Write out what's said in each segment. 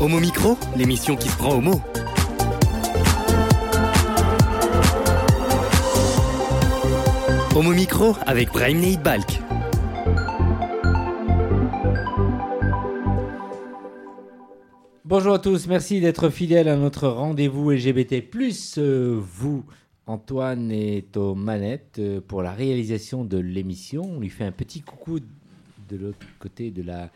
Homo Micro, l'émission qui se prend au mot. Homo Micro avec Brahim Neid Balk. Bonjour à tous, merci d'être fidèles à notre rendez-vous LGBT+. Euh, vous, Antoine est aux manettes euh, pour la réalisation de l'émission. On lui fait un petit coucou de l'autre côté de la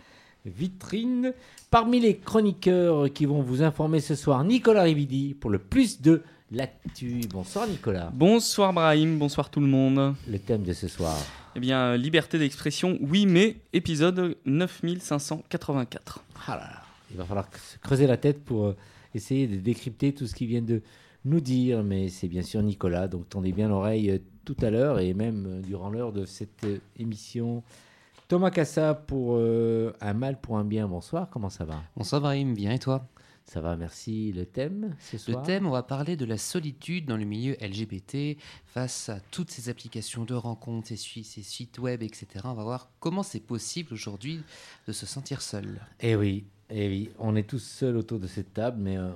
vitrine. Parmi les chroniqueurs qui vont vous informer ce soir, Nicolas Rividi pour le plus de l'actu. Bonsoir Nicolas. Bonsoir Brahim, bonsoir tout le monde. Le thème de ce soir. Eh bien, liberté d'expression, oui, mais épisode 9584. Ah là là, il va falloir se creuser la tête pour euh, essayer de décrypter tout ce qu'ils viennent de nous dire, mais c'est bien sûr Nicolas, donc tendez bien l'oreille euh, tout à l'heure et même euh, durant l'heure de cette euh, émission. Thomas Cassa pour euh, Un mal pour un bien, bonsoir, comment ça va? Bonsoir Brahim, bien et toi? Ça va, merci. Le thème ce soir? Le thème, on va parler de la solitude dans le milieu LGBT face à toutes ces applications de rencontres, ces, sites web, etc. On va voir comment c'est possible aujourd'hui de se sentir seul. Eh oui, eh oui, on est tous seuls autour de cette table, mais euh,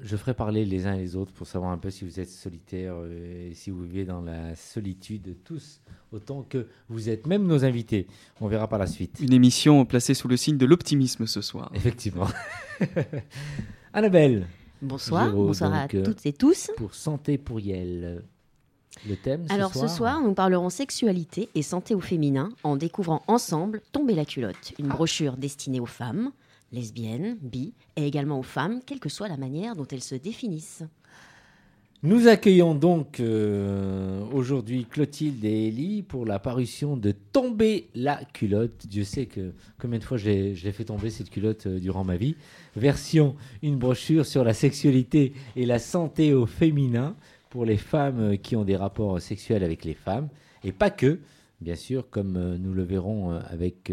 je ferai parler les uns et les autres pour savoir un peu si vous êtes solitaires euh, et si vous vivez dans la solitude tous autant que vous êtes, même nos invités. On verra par la suite. Une émission placée sous le signe de l'optimisme ce soir. Effectivement. Annabelle, Bonsoir, bonsoir à donc, euh, toutes et tous. pour Santé pour Yel. Le thème ce Alors soir ce soir, nous parlerons sexualité et santé au féminin en découvrant ensemble Tomber la culotte, une brochure destinée aux femmes, lesbiennes, bi, et également aux femmes, quelle que soit la manière dont elles se définissent. Nous accueillons donc euh, aujourd'hui Clotilde et Ellie pour la parution de Tomber la culotte. Dieu sait que combien de fois j'ai- fait tomber cette culotte euh, durant ma vie. Version, une brochure sur la sexualité et la santé au féminin pour les femmes euh, qui ont des rapports sexuels avec les femmes. Et pas que, bien sûr, comme nous le verrons avec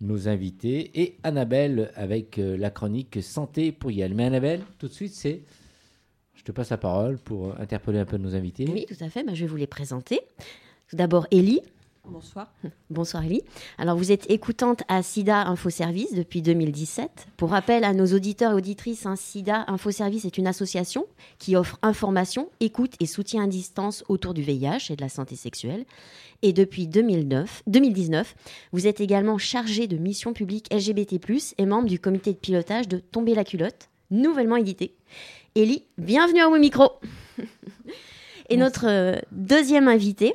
nos invités. Et Annabelle avec euh, la chronique Santé pour Yel. Mais Annabelle, tout de suite, c'est... Je te passe la parole pour interpeller un peu nos invités. Oui, tout à fait, bah, je vais vous les présenter. Tout d'abord, Ellie. Bonsoir. Bonsoir Ellie. Alors vous êtes écoutante à SIDA Info Service depuis 2017. Pour rappel à nos auditeurs et auditrices, hein, SIDA Info Service est une association qui offre information, écoute et soutien à distance autour du VIH et de la santé sexuelle. Et depuis 2009, 2019, vous êtes également chargé de mission publique LGBT+, et membre du comité de pilotage de Tomber la culotte, nouvellement édité. Ellie, bienvenue à vos micros. et notre euh, deuxième invitée,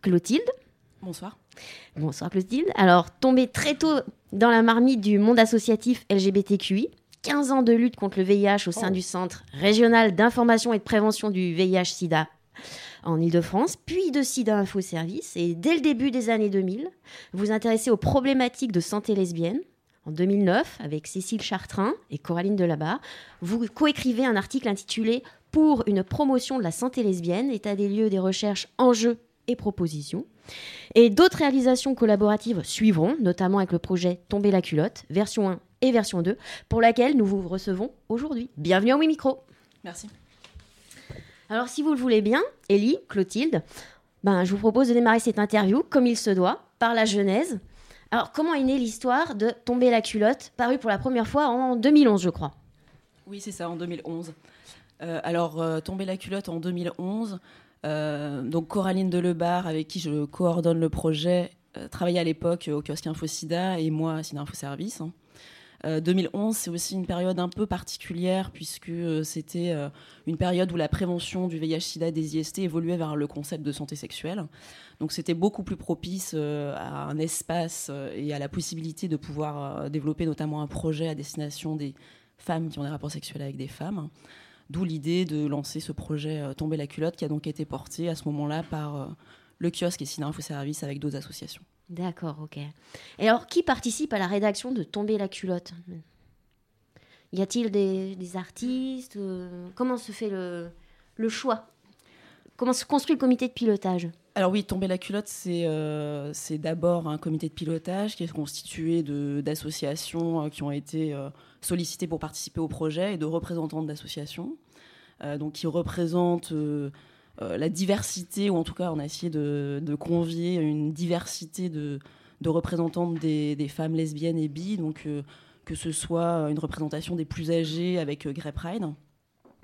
Clotilde. Bonsoir. Bonsoir Clotilde. Alors, tombée très tôt dans la marmite du monde associatif LGBTQI, 15 ans de lutte contre le VIH au sein du Centre régional d'information et de prévention du VIH-Sida en Ile-de-France, puis de Sida Info Service. Et dès le début des années 2000, vous vous intéressez aux problématiques de santé lesbienne. En 2009, avec Cécile Chartrain et Coraline Delabarre, vous coécrivez un article intitulé Pour une promotion de la santé lesbienne, état des lieux des recherches, enjeux et propositions. Et d'autres réalisations collaboratives suivront, notamment avec le projet Tomber la culotte, version 1 et version 2, pour laquelle nous vous recevons aujourd'hui. Bienvenue à Oui Micro. Merci. Alors, si vous le voulez bien, Ellie, Clotilde, ben, je vous propose de démarrer cette interview, comme il se doit, par la genèse. Alors, comment est née l'histoire de Tomber la culotte, paru pour la première fois en 2011, je crois? Oui, c'est ça, en 2011. Euh, alors, euh, Tomber la culotte en 2011. Euh, donc, Coraline Delebarre, avec qui je coordonne le projet, euh, travaillait à l'époque au kiosque Info Sida et moi à Sida Info Service. hein. Euh, 2011, c'est aussi une période un peu particulière puisque c'était une période où la prévention du VIH-Sida des IST évoluait vers le concept de santé sexuelle. Donc c'était beaucoup plus propice à un espace et à la possibilité de pouvoir développer notamment un projet à destination des femmes qui ont des rapports sexuels avec des femmes. D'où l'idée de lancer ce projet euh, Tomber la culotte qui a donc été porté à ce moment-là par euh, le kiosque et Sida Info Service avec d'autres associations. D'accord, ok. Et alors, qui participe à la rédaction de Tomber la culotte? Y a-t-il des, des artistes euh, Comment se fait le, le choix? Comment se construit le comité de pilotage? Alors oui, Tomber la culotte, c'est euh, d'abord un comité de pilotage qui est constitué d'associations euh, qui ont été euh, sollicitées pour participer au projet et de représentants d'associations, euh, donc qui représentent euh, la diversité, ou en tout cas, on a essayé de, convier une diversité de, représentantes des, des, femmes lesbiennes et bi, donc que ce soit une représentation des plus âgés avec Grey Pride,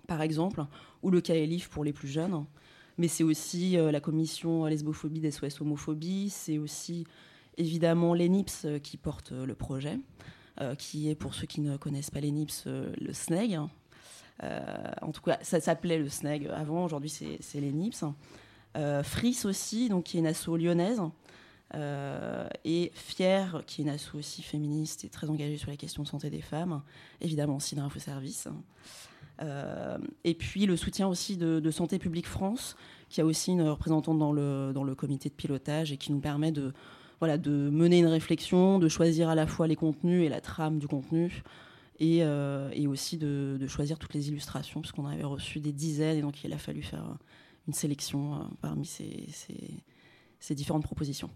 par exemple, ou le KLIF pour les plus jeunes. Mais c'est aussi la commission lesbophobie des SOS homophobie, c'est aussi évidemment l'ENIPS qui porte le projet. Euh, qui est, pour ceux qui ne connaissent pas les NIPS, euh, le SNEG. Euh, en tout cas, ça s'appelait le SNEG avant, aujourd'hui c'est les NIPS. Fris aussi, donc, qui est une asso lyonnaise. et Fier, qui est une asso aussi féministe et très engagée sur la question de santé des femmes, évidemment aussi dans Service. Euh, et puis le soutien aussi de, de, Santé publique France, qui a aussi une représentante dans le, dans le comité de pilotage et qui nous permet de, voilà, de mener une réflexion, de choisir à la fois les contenus et la trame du contenu, et, euh, et aussi de, choisir toutes les illustrations, parce qu'on avait reçu des dizaines, et donc il a fallu faire une sélection euh, parmi ces, ces, différentes propositions.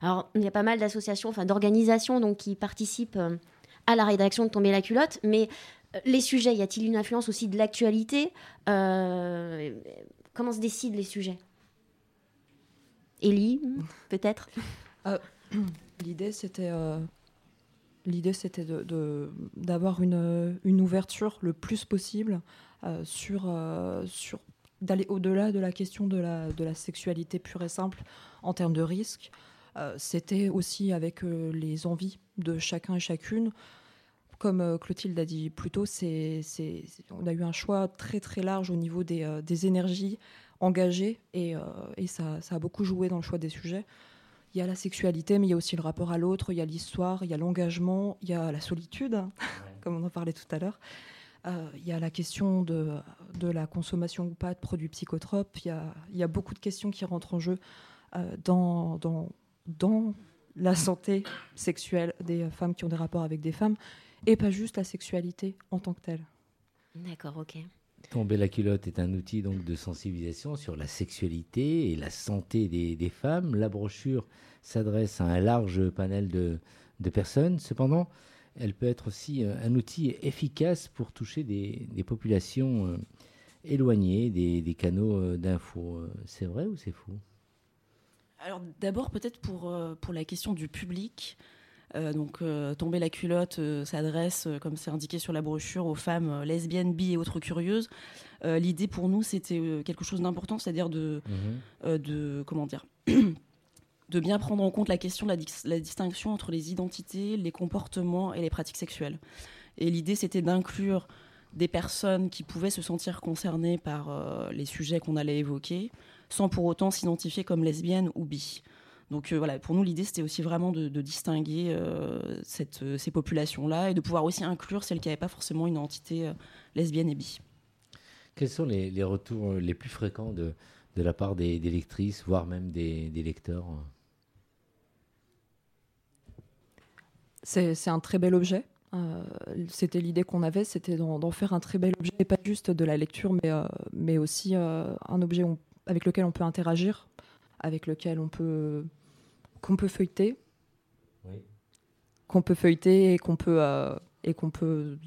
Alors, il y a pas mal d'associations, enfin d'organisations qui participent euh, à la rédaction de Tomber la culotte, mais les sujets, y a-t-il une influence aussi de l'actualité euh, Comment se décident les sujets? Élie, peut-être? Euh, l'idée, c'était euh, l'idée, c'était d'avoir une, une, ouverture le plus possible euh, sur, sur d'aller au-delà de la question de la, de la sexualité pure et simple en termes de risque. c'était aussi avec les envies de chacun et chacune. Comme Clotilde a dit plus tôt, on a eu un choix très très large au niveau des, des énergies engagées et, et ça, ça, a beaucoup joué dans le choix des sujets il y a la sexualité, mais il y a aussi le rapport à l'autre, il y a l'histoire, il y a l'engagement, il y a la solitude, comme on en parlait tout à l'heure. Euh, il y a la question de, de, la consommation ou pas de produits psychotropes. Il y a, il y a beaucoup de questions qui rentrent en jeu euh, dans, dans, dans la santé sexuelle des femmes qui ont des rapports avec des femmes, et pas juste la sexualité en tant que telle. D'accord, ok. Tomber la culotte est un outil donc de sensibilisation sur la sexualité et la santé des, femmes. La brochure s'adresse à un large panel de, personnes. Cependant, elle peut être aussi euh, un outil efficace pour toucher des, populations euh, éloignées des, canaux euh, d'info. C'est vrai ou c'est faux? Alors d'abord peut-être pour, pour la question du public. Euh, donc, euh, Tomber la culotte euh, s'adresse, comme c'est indiqué sur la brochure, aux femmes lesbiennes, bi et autres curieuses. L'idée pour nous, c'était quelque chose d'important, c'est-à-dire de, mhm. de, comment dire, de bien prendre en compte la question de la, la, distinction entre les identités, les comportements et les pratiques sexuelles. Et l'idée, c'était d'inclure des personnes qui pouvaient se sentir concernées par les sujets qu'on allait évoquer, sans pour autant s'identifier comme lesbiennes ou bi. Donc euh, voilà, pour nous, l'idée, c'était aussi vraiment de, distinguer euh, cette, euh, ces populations-là et de pouvoir aussi inclure celles qui n'avaient pas forcément une identité lesbienne et bi. Quels sont les, retours les plus fréquents de, de la part des, lectrices, voire même des, lecteurs C'est un très bel objet. c'était l'idée qu'on avait, c'était d'en faire un très bel objet, et pas juste de la lecture, mais, mais aussi un objet avec lequel on peut interagir, avec lequel on peut qu'on peut feuilleter, qu'on peut feuilleter et qu'on peut euh, et qu'on peut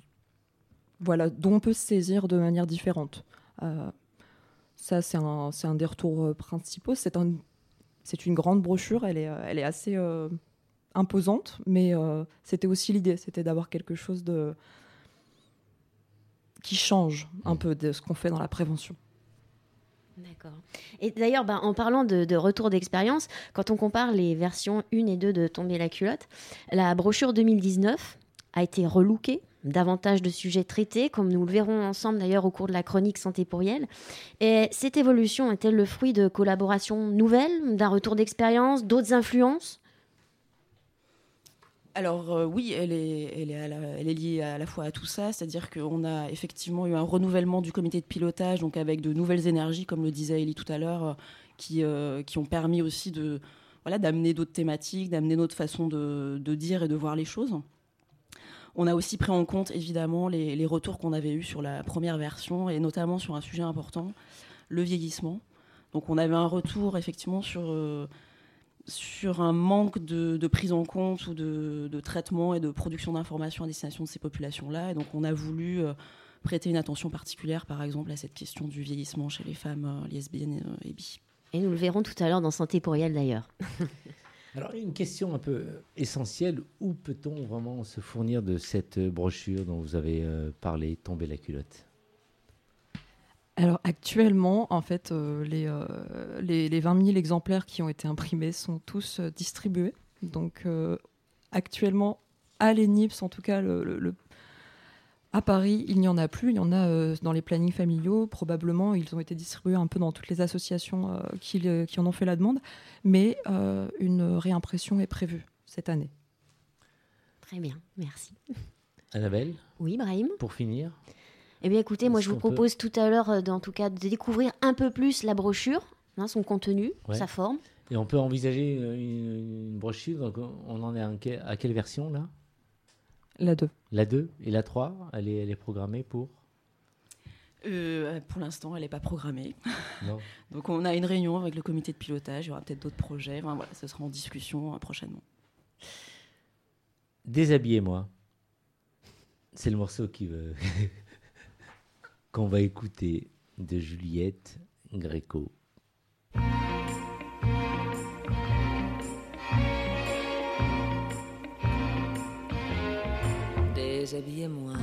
voilà dont on peut se saisir de manière différente. Euh, ça c'est un, un des retours euh, principaux. C'est un une grande brochure. Elle est elle est assez imposante, mais c'était aussi l'idée, c'était d'avoir quelque chose de qui change un peu de ce qu'on fait dans la prévention. D'accord. Et d'ailleurs, bah, en parlant de, retour d'expérience, quand on compare les versions 1 et 2 de Tomber la culotte, la brochure 2019 a été relookée, davantage de sujets traités, comme nous le verrons ensemble d'ailleurs au cours de la chronique Santé pour Yel. Et cette évolution est-elle le fruit de collaborations nouvelles, d'un retour d'expérience, d'autres influences? Alors euh, oui, elle est, liée à la fois à tout ça, c'est-à-dire qu'on a effectivement eu un renouvellement du comité de pilotage, donc avec de nouvelles énergies, comme le disait Elie tout à l'heure, euh, qui, euh, ont permis aussi de voilà d'amener d'autres thématiques, d'amener notre façon de, dire et de voir les choses. On a aussi pris en compte évidemment les, les retours qu'on avait eus sur la première version et notamment sur un sujet important, le vieillissement. Donc on avait un retour effectivement sur sur un manque de, prise en compte ou de, traitement et de production d'informations à destination de ces populations-là. Et donc on a voulu euh, prêter une attention particulière, par exemple, à cette question du vieillissement chez les femmes euh, lesbiennes euh, et bi. Et nous le verrons tout à l'heure dans Santé pour d'ailleurs. Alors, une question un peu essentielle où peut-on vraiment se fournir de cette brochure dont vous avez euh, parlé, Tomber la culotte? Alors actuellement, en fait, euh, les, euh, les, les 20 000 exemplaires qui ont été imprimés sont tous euh, distribués. Donc euh, actuellement, à l'ENIPS, en tout cas, le, le- le- à Paris, il n'y en a plus. Il y en a euh, dans les plannings familiaux. Probablement, ils ont été distribués un peu dans toutes les associations euh, qui, qui en ont fait la demande. Mais euh, une réimpression est prévue cette année. Très bien, merci. Annabelle, Oui, Brahim? Pour finir? Eh bien écoutez, moi je vous peut- propose tout à l'heure, euh, en tout cas, de découvrir un peu plus la brochure, hein, son contenu, Ouais. sa forme. Et on peut envisager une, une- brochure, donc on en est à, quelle version là? La 2. La 2 et la 3, elle est, elle est programmée pour? Euh, pour l'instant, elle n'est pas programmée. Non. Donc on a une réunion avec le comité de pilotage, il y aura peut-être d'autres projets. Enfin, voilà, ce sera en discussion euh, prochainement. Déshabillez-moi. C'est le morceau qui veut qu'on va écouter de Juliette Gréco. Déshabillez-moi.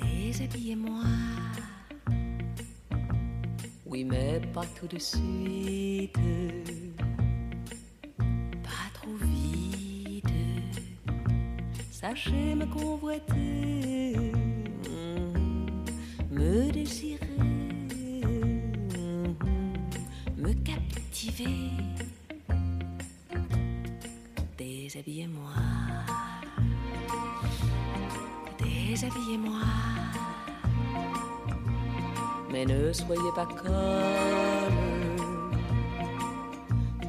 Déshabillez-moi. Oui, mais pas tout de suite. Pas trop vite. Sachez me convoiter. Me désirer. Me captiver. Déshabillez-moi. Déshabillez-moi. Mais ne soyez pas comme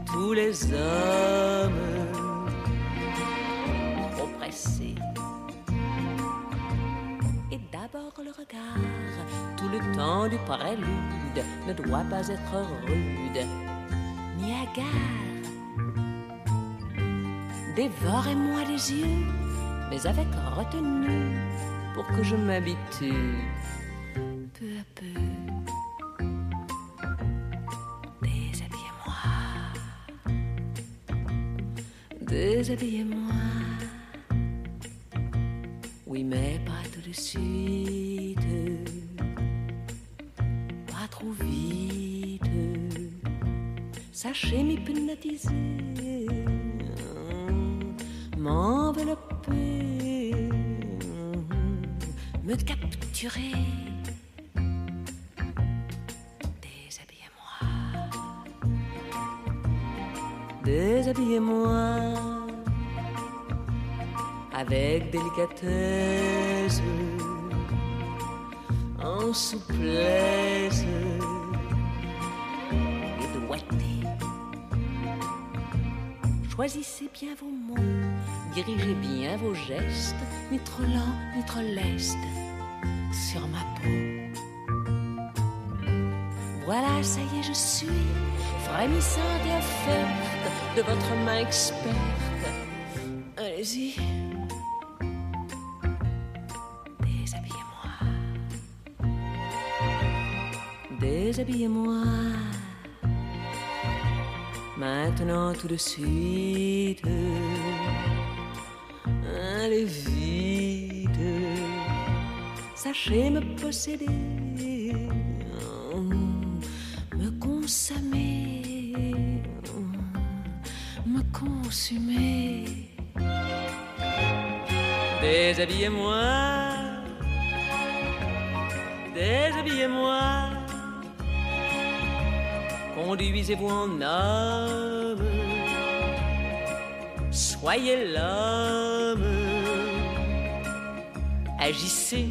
tous les hommes trop le regard, tout le temps du prélude, ne doit pas être rude ni hagard. Dévorez-moi les yeux, mais avec retenue, pour que je m'habitue peu à peu. Déshabillez-moi. Déshabillez-moi. Oui, mais pas tout de suite. Pas trop vite. Sachez m'hypnotiser. M'envelopper. Me capturer. Déshabillez-moi. Déshabillez-moi avec délicatesse, en souplesse et doigté. Choisissez bien vos mots, dirigez bien vos gestes, ni trop lent, ni trop leste, sur ma peau. Voilà, ça y est, je suis frémissante et offerte de votre main experte. Maintenant tout de suite. Allez vite. Sachez me posséder. Me consommer. Me consumer. Déshabillez-moi. Déshabillez-moi. Conduisez-vous en homme. Soyez l'homme. Agissez.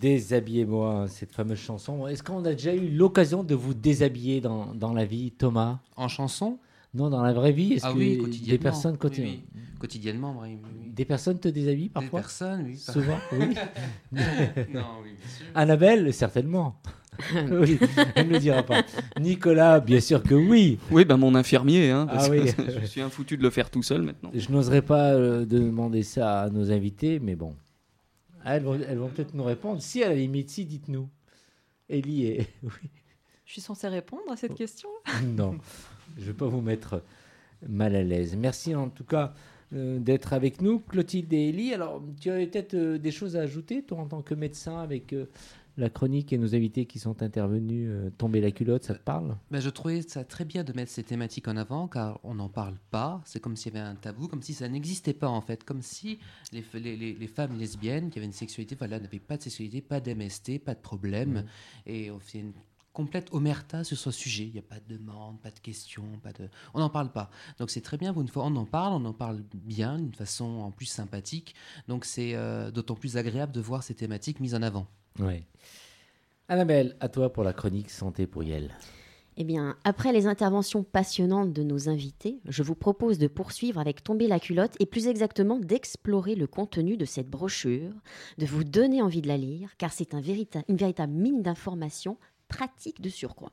Déshabillez-moi, cette fameuse chanson. Est-ce qu'on a déjà eu l'occasion de vous déshabiller dans, dans la vie, Thomas? En chanson? Non, dans la vraie vie Est-ce Ah que oui, des quotidiennement. personnes, Oui, oui. Quotidiennement, oui. des personnes te déshabillent Des parfois? personnes, oui. Souvent Oui. non, oui, bien sûr. Annabelle, certainement. oui, elle ne le dira pas. Nicolas, bien sûr que oui. Oui, bah mon infirmier, hein, Ah parce oui. que je suis un foutu de le faire tout seul maintenant. Je n'oserais pas euh, demander ça à nos invités, mais bon. Elles vont, elles vont peut-être nous répondre. Si, à la limite, si, dites-nous. Ellie est... Oui. Je suis censée répondre à Oh. cette question Non, je ne vais pas vous mettre mal à l'aise. Merci en tout cas euh, d'être avec nous, Clotilde et Ellie. Alors, tu avais peut-être euh, des choses à ajouter, toi, en tant que médecin, avec euh, la chronique et nos invités qui sont intervenus. euh, tomber la culotte, ça te parle? Ben, je trouvais ça très bien de mettre ces thématiques en avant car on n'en parle pas. C'est comme s'il y avait un tabou, comme si ça n'existait pas en fait. Comme si les, les- femmes lesbiennes qui avaient une sexualité, voilà, n'avaient pas de sexualité, pas d'MST, pas de problème. Et on fait une complète omerta sur ce sujet. Il n'y a pas de demande, pas de questions, pas de... on n'en parle pas. Donc c'est très bien, pour une fois on en parle, on en parle bien, d'une façon en plus sympathique. Donc c'est euh, d'autant plus agréable de voir ces thématiques mises en avant. Oui. Annabelle, à toi pour la chronique Santé pour Yel. Eh bien, après les interventions passionnantes de nos invités, je vous propose de poursuivre avec Tomber la culotte et plus exactement d'explorer le contenu de cette brochure, de vous donner envie de la lire, car c'est un une véritable mine d'informations pratiques de surcroît.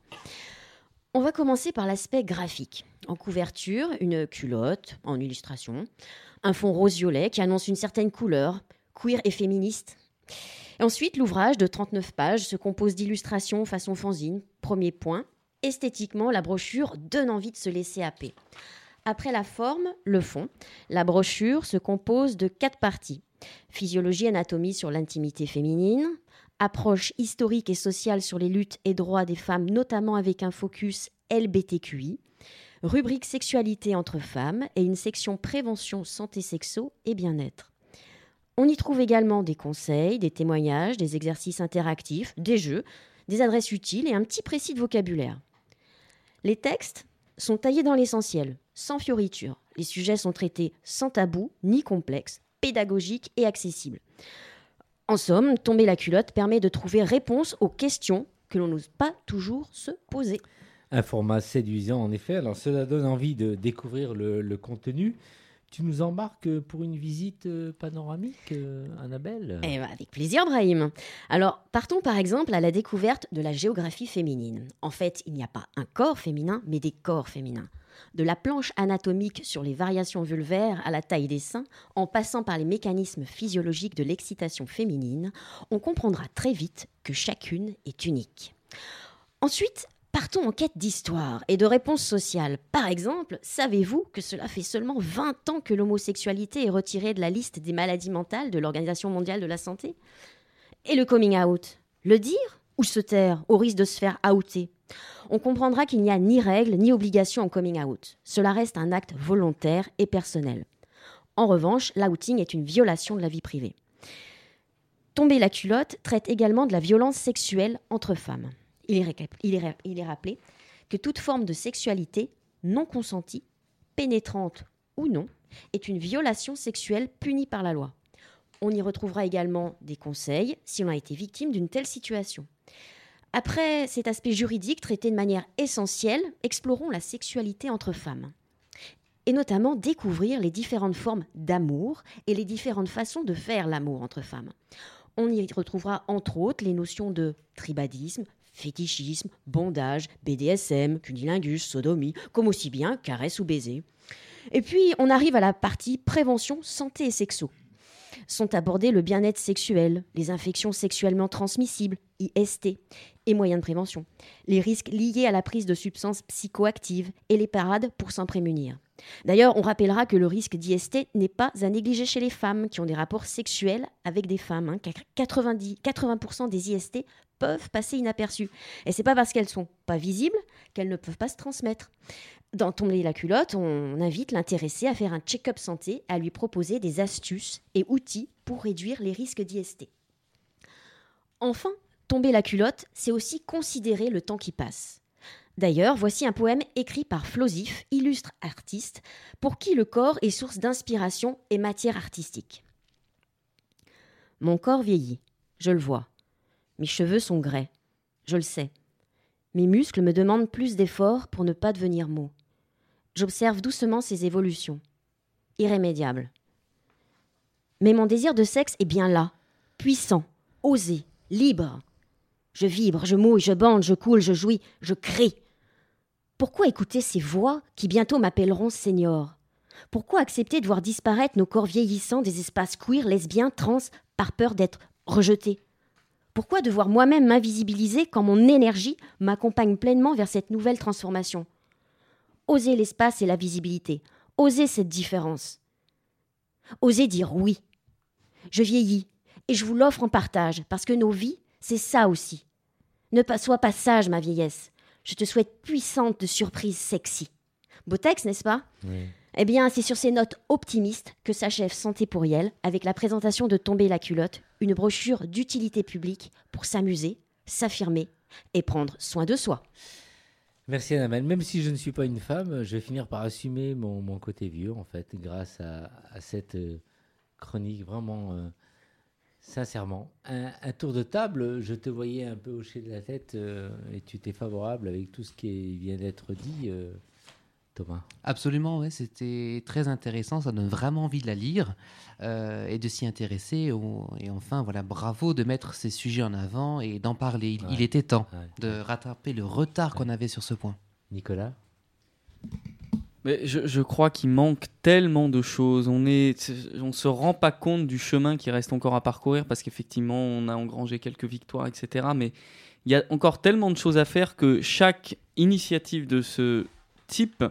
On va commencer par l'aspect graphique. En couverture, une culotte en illustration, un fond rose-violet qui annonce une certaine couleur, queer et féministe. Ensuite, l'ouvrage de 39 pages se compose d'illustrations façon fanzine. Premier point, esthétiquement, la brochure donne envie de se laisser happer. Après la forme, le fond. La brochure se compose de quatre parties. Physiologie anatomie sur l'intimité féminine, approche historique et sociale sur les luttes et droits des femmes, notamment avec un focus LBTQI, rubrique sexualité entre femmes et une section prévention santé sexo et bien-être. On y trouve également des conseils, des témoignages, des exercices interactifs, des jeux, des adresses utiles et un petit précis de vocabulaire. Les textes sont taillés dans l'essentiel, sans fioritures. Les sujets sont traités sans tabou ni complexe, pédagogiques et accessibles. En somme, tomber la culotte permet de trouver réponse aux questions que l'on n'ose pas toujours se poser. Un format séduisant, en effet. Alors, cela donne envie de découvrir le, le contenu. Tu nous embarques pour une visite euh, panoramique, euh, Annabelle? Eh ben, avec plaisir, Brahim. Alors, partons par exemple à la découverte de la géographie féminine. En fait, il n'y a pas un corps féminin, mais des corps féminins. De la planche anatomique sur les variations vulvaires à la taille des seins, en passant par les mécanismes physiologiques de l'excitation féminine, on comprendra très vite que chacune est unique. Ensuite, partons en quête d'histoire et de réponses sociales. Par exemple, savez-vous que cela fait seulement 20 ans que l'homosexualité est retirée de la liste des maladies mentales de l'Organisation mondiale de la santé? Et le coming out? Le dire? Ou se taire au risque de se faire outer On comprendra qu'il n'y a ni règle ni obligation en coming out. Cela reste un acte volontaire et personnel. En revanche, l'outing est une violation de la vie privée. Tomber la culotte traite également de la violence sexuelle entre femmes. Il est, rappelé que toute forme de sexualité non consentie, pénétrante ou non, est une violation sexuelle punie par la loi. On y retrouvera également des conseils si l'on a été victime d'une telle situation. Après cet aspect juridique traité de manière essentielle, explorons la sexualité entre femmes. Et notamment découvrir les différentes formes d'amour et les différentes façons de faire l'amour entre femmes. On y retrouvera entre autres les notions de tribadisme, fétichisme, bondage, BDSM, cunilingus, sodomie, comme aussi bien caresse ou baiser. Et puis on arrive à la partie prévention, santé et sexo. Sont abordés le bien-être sexuel, les infections sexuellement transmissibles, IST, et moyens de prévention, les risques liés à la prise de substances psychoactives et les parades pour s'en prémunir. D'ailleurs, on rappellera que le risque d'IST n'est pas à négliger chez les femmes qui ont des rapports sexuels avec des femmes. hein, car 90, 80% des IST peuvent passer inaperçus. Et c'est pas parce qu'elles sont pas visibles qu'elles ne peuvent pas se transmettre. Dans Tomber la culotte, on invite l'intéressé à faire un check-up santé, à lui proposer des astuces et outils pour réduire les risques d'IST. Enfin, tomber la culotte, c'est aussi considérer le temps qui passe. D'ailleurs, voici un poème écrit par Flosif, illustre artiste, pour qui le corps est source d'inspiration et matière artistique. Mon corps vieillit, je le vois. Mes cheveux sont grès, je le sais. Mes muscles me demandent plus d'efforts pour ne pas devenir mou. J'observe doucement ces évolutions. Irrémédiables. Mais mon désir de sexe est bien là, puissant, osé, libre. Je vibre, je mouille, je bande, je coule, je jouis, je crie. Pourquoi écouter ces voix qui bientôt m'appelleront Seigneur Pourquoi accepter de voir disparaître nos corps vieillissants des espaces queer, lesbiens, trans, par peur d'être rejetés? Pourquoi devoir moi-même m'invisibiliser quand mon énergie m'accompagne pleinement vers cette nouvelle transformation? Oser l'espace et la visibilité, oser cette différence. Oser dire oui. Je vieillis et je vous l'offre en partage parce que nos vies, c'est ça aussi. Ne pas, sois pas sage, ma vieillesse. Je te souhaite puissante de surprises sexy. Beau texte, n'est-ce pas? Eh bien, c'est sur ces notes optimistes que s'achève Santé pour Yel avec la présentation de Tomber la culotte, une brochure d'utilité publique pour s'amuser, s'affirmer et prendre soin de soi. Merci Annabelle. Même si je ne suis pas une femme, je vais finir par assumer mon, côté vieux, en fait, grâce à, cette euh, chronique vraiment euh, sincèrement. Un, tour de table, je te voyais un peu hocher de la tête euh, et tu étais favorable avec tout ce qui vient d'être dit, Thomas. Absolument, ouais, c'était très intéressant. Ça donne vraiment envie de la lire euh, et de s'y intéresser. au- Et enfin, voilà, bravo de mettre ces sujets en avant et d'en parler. Il, était temps Ouais. de rattraper le retard qu'on avait sur ce point. Nicolas Mais je, je crois qu'il manque tellement de choses. On est, on se rend pas compte du chemin qui reste encore à parcourir parce qu'effectivement, on a engrangé quelques victoires, etc. Mais il y a encore tellement de choses à faire que chaque initiative de ce type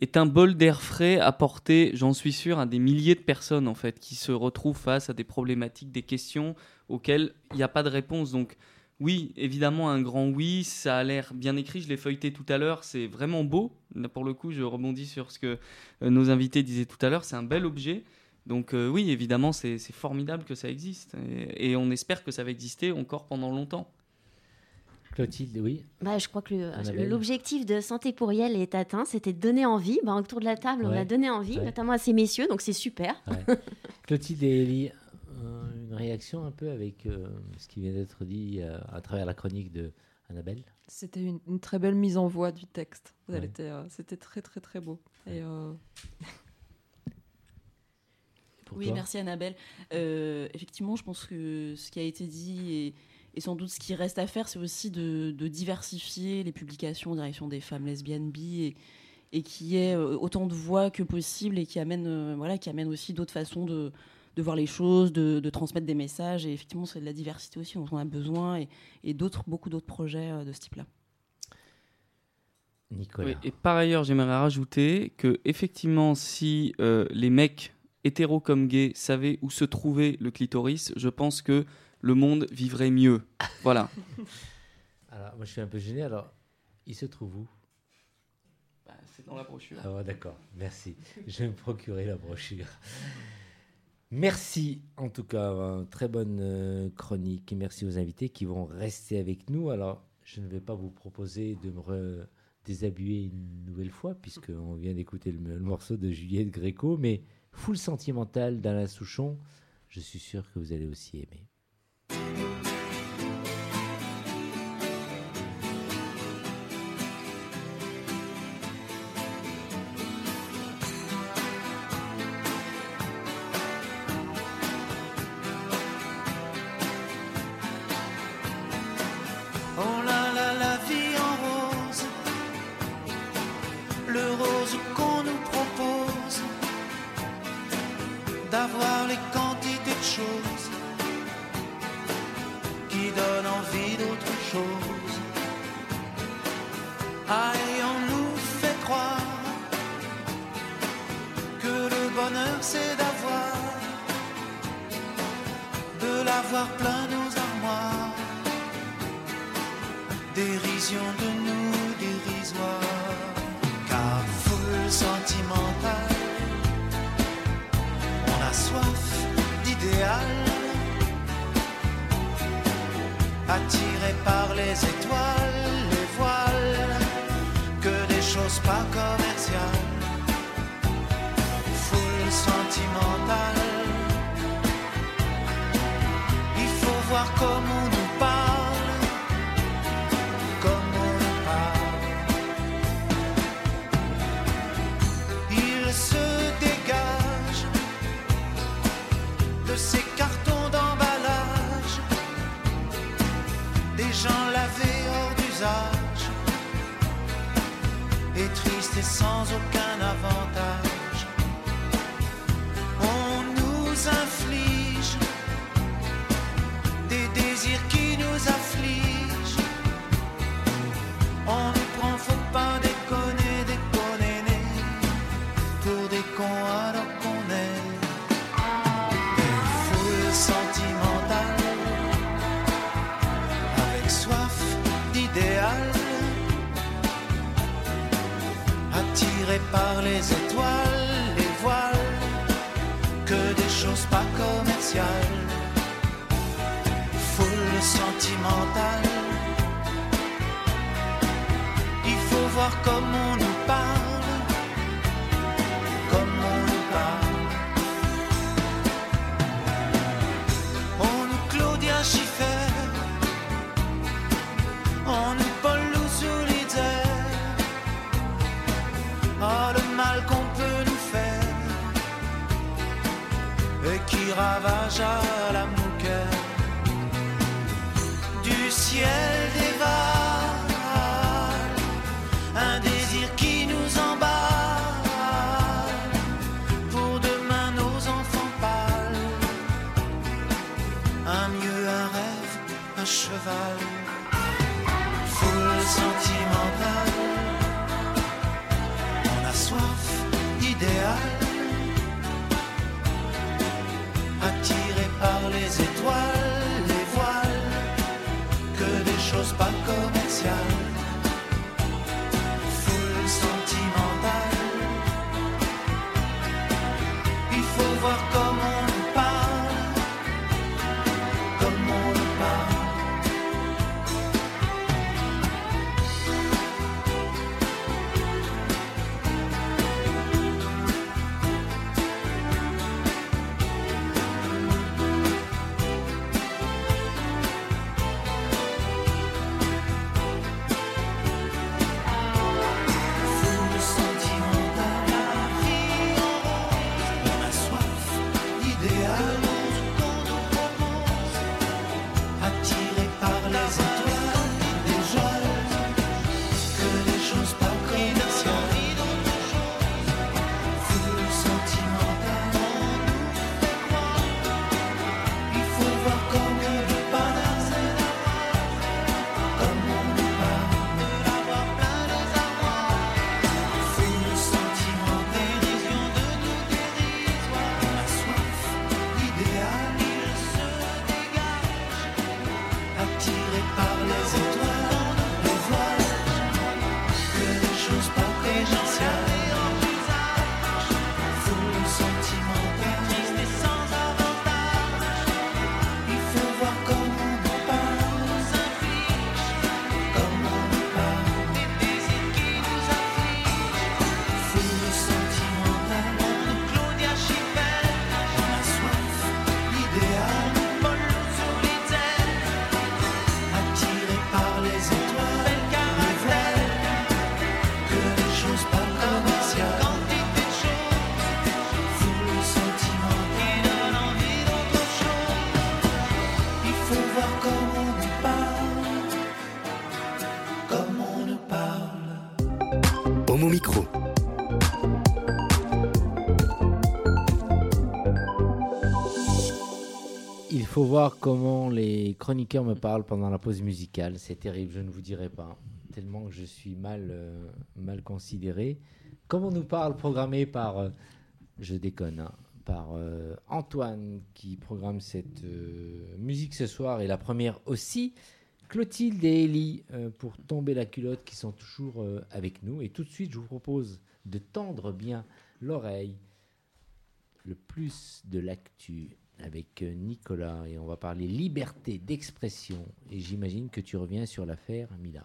est un bol d'air frais apporté, j'en suis sûr, à des milliers de personnes en fait qui se retrouvent face à des problématiques, des questions auxquelles il n'y a pas de réponse. Donc oui, évidemment, un grand oui, ça a l'air bien écrit, je l'ai feuilleté tout à l'heure, c'est vraiment beau. Là, pour le coup, je rebondis sur ce que euh, nos invités disaient tout à l'heure, c'est un bel objet. Donc euh, oui, évidemment, c'est formidable que ça existe. Et on espère que ça va exister encore pendant longtemps. Clotilde, oui. Bah, je crois que l'objectif de Santé pour Yel est atteint, c'était de donner envie. Bah, autour de la table, on a donné envie, Ouais. notamment à ces messieurs, donc c'est super. Ouais. Clotilde et Ellie, euh, une réaction un peu avec euh, ce qui vient d'être dit euh, à travers la chronique de Annabelle? C'était une, une très belle mise en voix du texte. Euh, C'était très très très beau. Et euh, pour Oui, toi? merci Annabelle. Euh, effectivement, je pense que ce qui a été dit et, et sans doute ce qui reste à faire, c'est aussi de, de diversifier les publications en direction des femmes lesbiennes, bi, et, et qui ait euh, autant de voix que possible et qui amène, euh, voilà, qui amène aussi d'autres façons de, de voir les choses, de, de transmettre des messages. Et effectivement, c'est de la diversité aussi dont on a besoin et, et d'autres, beaucoup d'autres projets euh, de ce type-là. Nicolas. Oui, et par ailleurs, j'aimerais rajouter que effectivement, si euh, les mecs hétéros comme gays savaient où se trouvait le clitoris, je pense que le monde vivrait mieux. Voilà. Alors, moi je suis un peu gêné. Alors, il se trouve où? Bah, c'est dans la brochure. Ah ouais, d'accord, merci. Je vais me procurer la brochure. Merci en tout cas, hein, très bonne euh, chronique et merci aux invités qui vont rester avec nous. Alors, je ne vais pas vous proposer de me déshabiller une nouvelle fois puisqu'on vient d'écouter le, le morceau de Juliette Gréco, mais full sentimental d'Alain Souchon, je suis sûr que vous allez aussi aimer. Comment les chroniqueurs me parlent pendant la pause musicale. C'est terrible, je ne vous dirai pas. Tellement que je suis mal, euh, mal considéré. Comme on nous parle, programmé par, euh, je déconne, hein, par euh, Antoine qui programme cette euh, musique ce soir et la première aussi. Clotilde et Ellie pour tomber la culotte qui sont toujours avec nous. Et tout de suite, je vous propose de tendre bien l'oreille le plus de l'actu avec euh, Nicolas et on va parler liberté d'expression et j'imagine que tu reviens sur l'affaire Mila.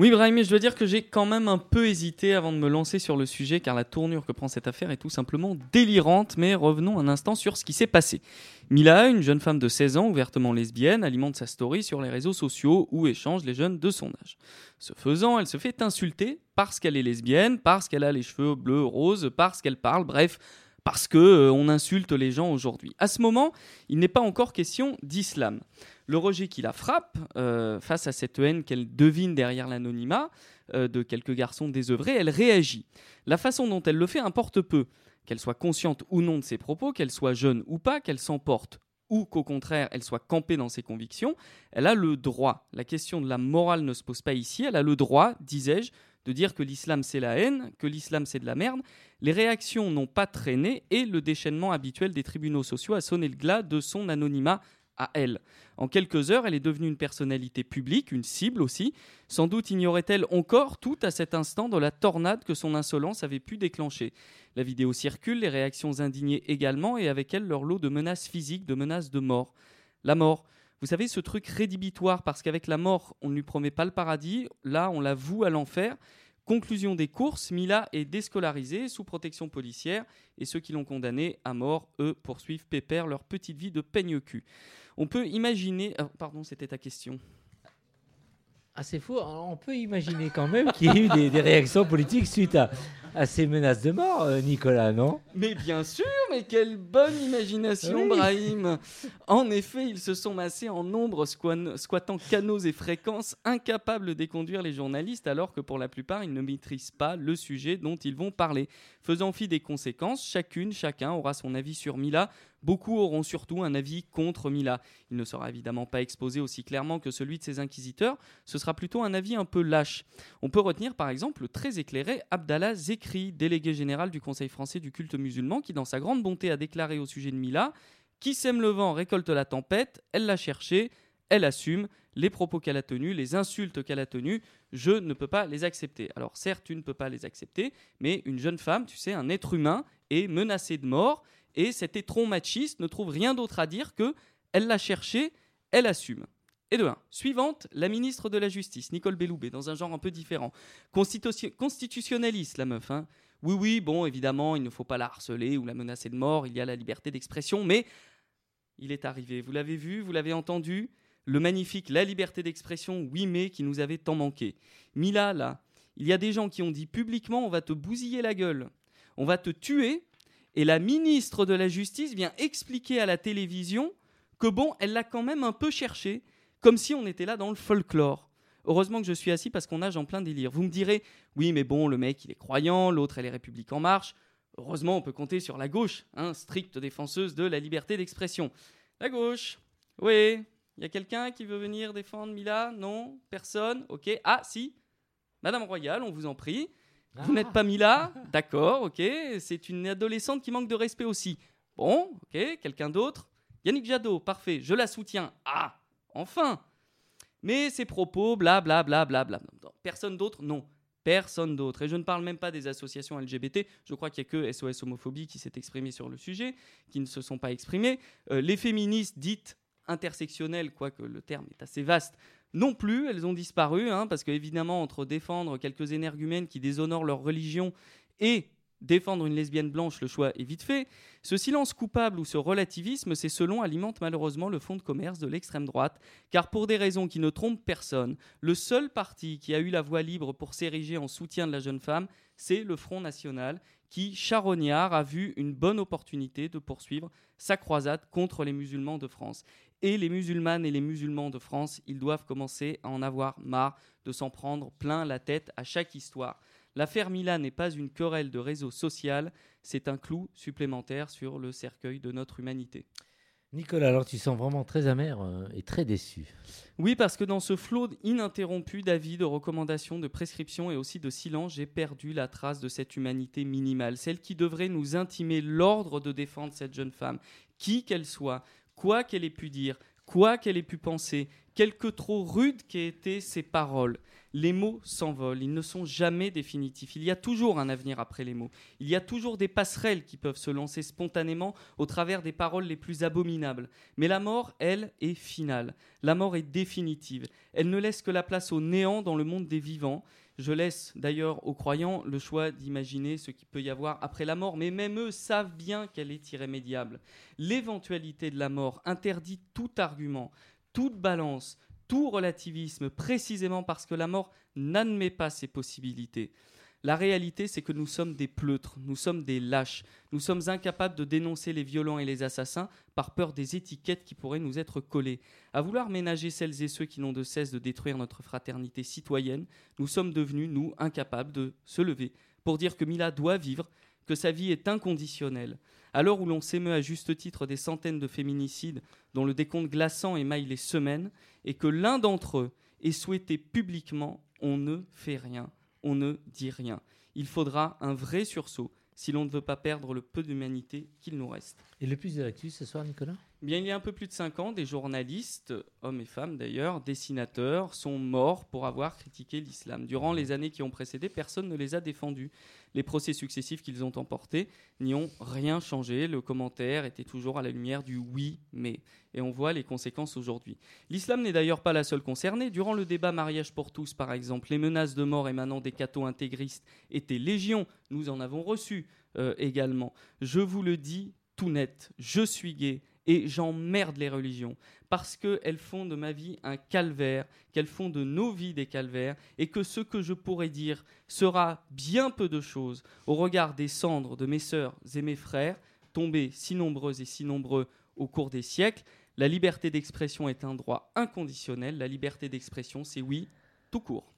Oui, Brahim, je dois dire que j'ai quand même un peu hésité avant de me lancer sur le sujet, car la tournure que prend cette affaire est tout simplement délirante. Mais revenons un instant sur ce qui s'est passé. Mila, une jeune femme de 16 ans, ouvertement lesbienne, alimente sa story sur les réseaux sociaux où échangent les jeunes de son âge. Ce faisant, elle se fait insulter parce qu'elle est lesbienne, parce qu'elle a les cheveux bleus, roses, parce qu'elle parle, bref, parce que euh, on insulte les gens aujourd'hui. À ce moment, il n'est pas encore question d'islam. Le rejet qui la frappe, euh, face à cette haine qu'elle devine derrière l'anonymat euh, de quelques garçons désœuvrés, elle réagit. La façon dont elle le fait importe peu. Qu'elle soit consciente ou non de ses propos, qu'elle soit jeune ou pas, qu'elle s'emporte ou qu'au contraire elle soit campée dans ses convictions, elle a le droit. La question de la morale ne se pose pas ici, elle a le droit, disais-je, de dire que l'islam c'est la haine, que l'islam c'est de la merde. Les réactions n'ont pas traîné et le déchaînement habituel des tribunaux sociaux a sonné le glas de son anonymat à elle. En quelques heures, elle est devenue une personnalité publique, une cible aussi. Sans doute ignorait-elle encore tout à cet instant de la tornade que son insolence avait pu déclencher. La vidéo circule, les réactions indignées également, et avec elle leur lot de menaces physiques, de menaces de mort. La mort. Vous savez, ce truc rédhibitoire, parce qu'avec la mort, on ne lui promet pas le paradis, là, on la voue à l'enfer. Conclusion des courses, Mila est déscolarisée sous protection policière et ceux qui l'ont condamnée à mort, eux, poursuivent pépère leur petite vie de peigne-cul. On peut imaginer. ah, pardon, c'était ta question. Ah, c'est fou. On peut imaginer quand même qu'il y ait eu des réactions politiques suite à, à ces menaces de mort, euh, Nicolas, non? Mais bien sûr, mais quelle bonne imagination, Oui. Brahim En effet, ils se sont massés en nombre, squattant canaux et fréquences, incapables d'éconduire les journalistes, alors que pour la plupart, ils ne maîtrisent pas le sujet dont ils vont parler. Faisant fi des conséquences, chacune, chacun aura son avis sur Mila. Beaucoup auront surtout un avis contre Mila. Il ne sera évidemment pas exposé aussi clairement que celui de ses inquisiteurs, ce sera plutôt un avis un peu lâche. On peut retenir par exemple le très éclairé Abdallah Zekri, délégué général du Conseil français du culte musulman, qui dans sa grande bonté a déclaré au sujet de Mila Qui sème le vent récolte la tempête, elle l'a cherché, elle assume, les propos qu'elle a tenus, les insultes qu'elle a tenues, je ne peux pas les accepter. Alors certes, tu ne peux pas les accepter, mais une jeune femme, tu sais, un être humain, est menacée de mort, et cet étron machiste ne trouve rien d'autre à dire que elle l'a cherché, elle assume. Et de un. Suivante, la ministre de la Justice, Nicole Belloubet, dans un genre un peu différent. Constitution- constitutionnaliste, la meuf. hein. Oui, oui, bon, évidemment, il ne faut pas la harceler ou la menacer de mort, il y a la liberté d'expression, mais il est arrivé. Vous l'avez vu, vous l'avez entendu Le magnifique La liberté d'expression, oui, mais qui nous avait tant manqué. Mila, là, il y a des gens qui ont dit publiquement on va te bousiller la gueule, on va te tuer, et la ministre de la Justice vient expliquer à la télévision que bon, elle l'a quand même un peu cherché, comme si on était là dans le folklore. Heureusement que je suis assis parce qu'on nage en plein délire. Vous me direz, oui, mais bon, le mec, il est croyant, l'autre, elle est République en marche. Heureusement, on peut compter sur la gauche, hein, stricte défenseuse de la liberté d'expression. La gauche, oui. Il y a quelqu'un qui veut venir défendre Mila? Non Personne? Ok. Ah, si. Madame Royale, on vous en prie. Vous n'êtes pas Mila? D'accord, ok. C'est une adolescente qui manque de respect aussi. Bon, ok. Quelqu'un d'autre? Yannick Jadot, parfait. Je la soutiens. Ah, enfin Mais ces propos, bla bla. Personne d'autre Non. Personne d'autre. Et je ne parle même pas des associations LGBT. Je crois qu'il n'y a que SOS Homophobie qui s'est exprimé sur le sujet, qui ne se sont pas exprimés. Euh, les féministes dites intersectionnelles, quoique le terme est assez vaste, non plus, elles ont disparu, hein, parce qu'évidemment, entre défendre quelques énergumènes qui déshonorent leur religion et défendre une lesbienne blanche, le choix est vite fait. Ce silence coupable ou ce relativisme, c'est selon alimente malheureusement le fonds de commerce de l'extrême droite, car pour des raisons qui ne trompent personne, le seul parti qui a eu la voie libre pour s'ériger en soutien de la jeune femme, c'est le Front National, qui, charognard, a vu une bonne opportunité de poursuivre sa croisade contre les musulmans de France. Et les musulmanes et les musulmans de France, ils doivent commencer à en avoir marre de s'en prendre plein la tête à chaque histoire. L'affaire Mila n'est pas une querelle de réseau social, c'est un clou supplémentaire sur le cercueil de notre humanité. Nicolas, alors tu sens vraiment très amer euh, et très déçu. Oui, parce que dans ce flot ininterrompu d'avis, de recommandations, de prescriptions et aussi de silence, j'ai perdu la trace de cette humanité minimale, celle qui devrait nous intimer l'ordre de défendre cette jeune femme, qui qu'elle soit, quoi qu'elle ait pu dire, quoi qu'elle ait pu penser, quelque trop rudes qu'aient été ses paroles. Les mots s'envolent, ils ne sont jamais définitifs. Il y a toujours un avenir après les mots. Il y a toujours des passerelles qui peuvent se lancer spontanément au travers des paroles les plus abominables. Mais la mort, elle, est finale. La mort est définitive. Elle ne laisse que la place au néant dans le monde des vivants. Je laisse d'ailleurs aux croyants le choix d'imaginer ce qu'il peut y avoir après la mort, mais même eux savent bien qu'elle est irrémédiable. L'éventualité de la mort interdit tout argument, toute balance, tout relativisme, précisément parce que la mort n'admet pas ces possibilités. La réalité, c'est que nous sommes des pleutres, nous sommes des lâches, nous sommes incapables de dénoncer les violents et les assassins par peur des étiquettes qui pourraient nous être collées. À vouloir ménager celles et ceux qui n'ont de cesse de détruire notre fraternité citoyenne, nous sommes devenus, nous, incapables de se lever pour dire que Mila doit vivre, que sa vie est inconditionnelle. À l'heure où l'on s'émeut à juste titre des centaines de féminicides dont le décompte glaçant émaille les semaines, et que l'un d'entre eux ait souhaité publiquement, on ne fait rien, on ne dit rien. Il faudra un vrai sursaut si l'on ne veut pas perdre le peu d'humanité qu'il nous reste. Et le plus de ce soir, Nicolas? Bien, il y a un peu plus de 5 ans, des journalistes, hommes et femmes d'ailleurs, dessinateurs, sont morts pour avoir critiqué l'islam. Durant les années qui ont précédé, personne ne les a défendus. Les procès successifs qu'ils ont emportés n'y ont rien changé. Le commentaire était toujours à la lumière du oui, mais. Et on voit les conséquences aujourd'hui. L'islam n'est d'ailleurs pas la seule concernée. Durant le débat mariage pour tous, par exemple, les menaces de mort émanant des cathos intégristes étaient légion. Nous en avons reçu euh, également. Je vous le dis tout net, je suis gay et j'emmerde les religions parce qu'elles font de ma vie un calvaire, qu'elles font de nos vies des calvaires et que ce que je pourrais dire sera bien peu de choses au regard des cendres de mes sœurs et mes frères tombés si nombreux et si nombreux au cours des siècles. La liberté d'expression est un droit inconditionnel. La liberté d'expression, c'est oui, tout court.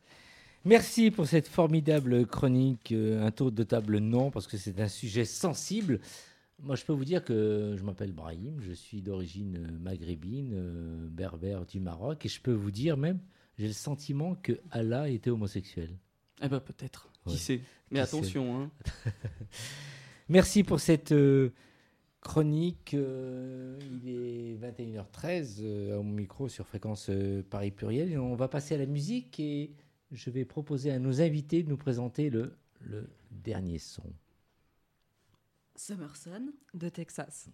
Merci pour cette formidable chronique. euh, un tour de table non, parce que c'est un sujet sensible. Moi, je peux vous dire que je m'appelle Brahim, je suis d'origine maghrébine, euh, berbère du Maroc, et je peux vous dire même, j'ai le sentiment que Allah était homosexuel. Eh ben peut-être, Ouais. qui sait. Mais Qui attention, hein. Merci pour cette euh, chronique. euh, il est 21h13 euh, à mon micro sur fréquence Paris Pluriel. Et on va passer à la musique et je vais proposer à nos invités de nous présenter le, le dernier son. Summerson. de Texas.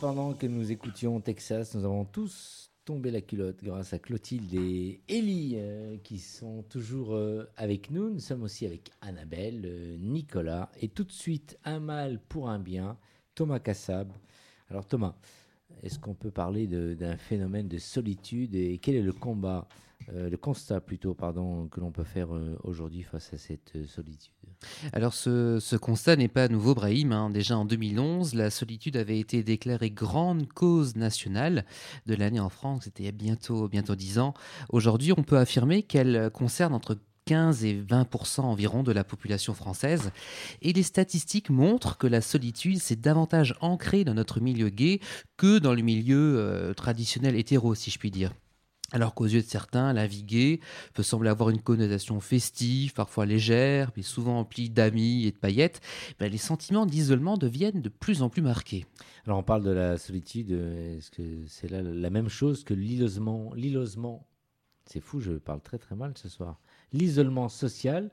Pendant que nous écoutions Texas, nous avons tous tombé la culotte grâce à Clotilde et Ellie euh, qui sont toujours euh, avec nous. Nous sommes aussi avec Annabelle, euh, Nicolas et tout de suite un mal pour un bien, Thomas Kassab. Alors Thomas, est-ce qu'on peut parler d'un phénomène de solitude et quel est le combat, euh, le constat plutôt, pardon, que l'on peut faire euh, aujourd'hui face à cette euh, solitude Alors ce, constat n'est pas nouveau, Brahim. hein. Déjà en 2011, la solitude avait été déclarée grande cause nationale de l'année en France. C'était il y a bientôt, bientôt 10 ans. Aujourd'hui, on peut affirmer qu'elle concerne entre 15 et 20% environ de la population française. Et les statistiques montrent que la solitude s'est davantage ancrée dans notre milieu gay que dans le milieu traditionnel hétéro, si je puis dire. Alors qu'aux yeux de certains, la peut sembler avoir une connotation festive, parfois légère, mais souvent emplie d'amis et de paillettes, ben, les sentiments d'isolement deviennent de plus en plus marqués. Alors on parle de la solitude, euh, est-ce que c'est là la même chose que l'isolement? L'isolement, c'est fou, je parle très très mal ce soir. L'isolement social,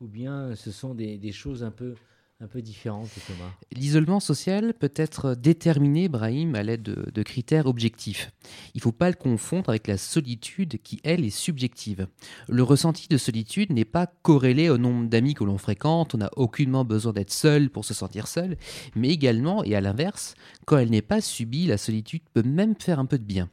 ou bien ce sont des choses un peu, un peu différentes, Thomas L'isolement social peut être déterminé, Brahim, à l'aide de, de critères objectifs. Il ne faut pas le confondre avec la solitude qui, elle, est subjective. Le ressenti de solitude n'est pas corrélé au nombre d'amis que l'on fréquente, on n'a aucunement besoin d'être seul pour se sentir seul, mais également, et à l'inverse, quand elle n'est pas subie, la solitude peut même faire un peu de bien.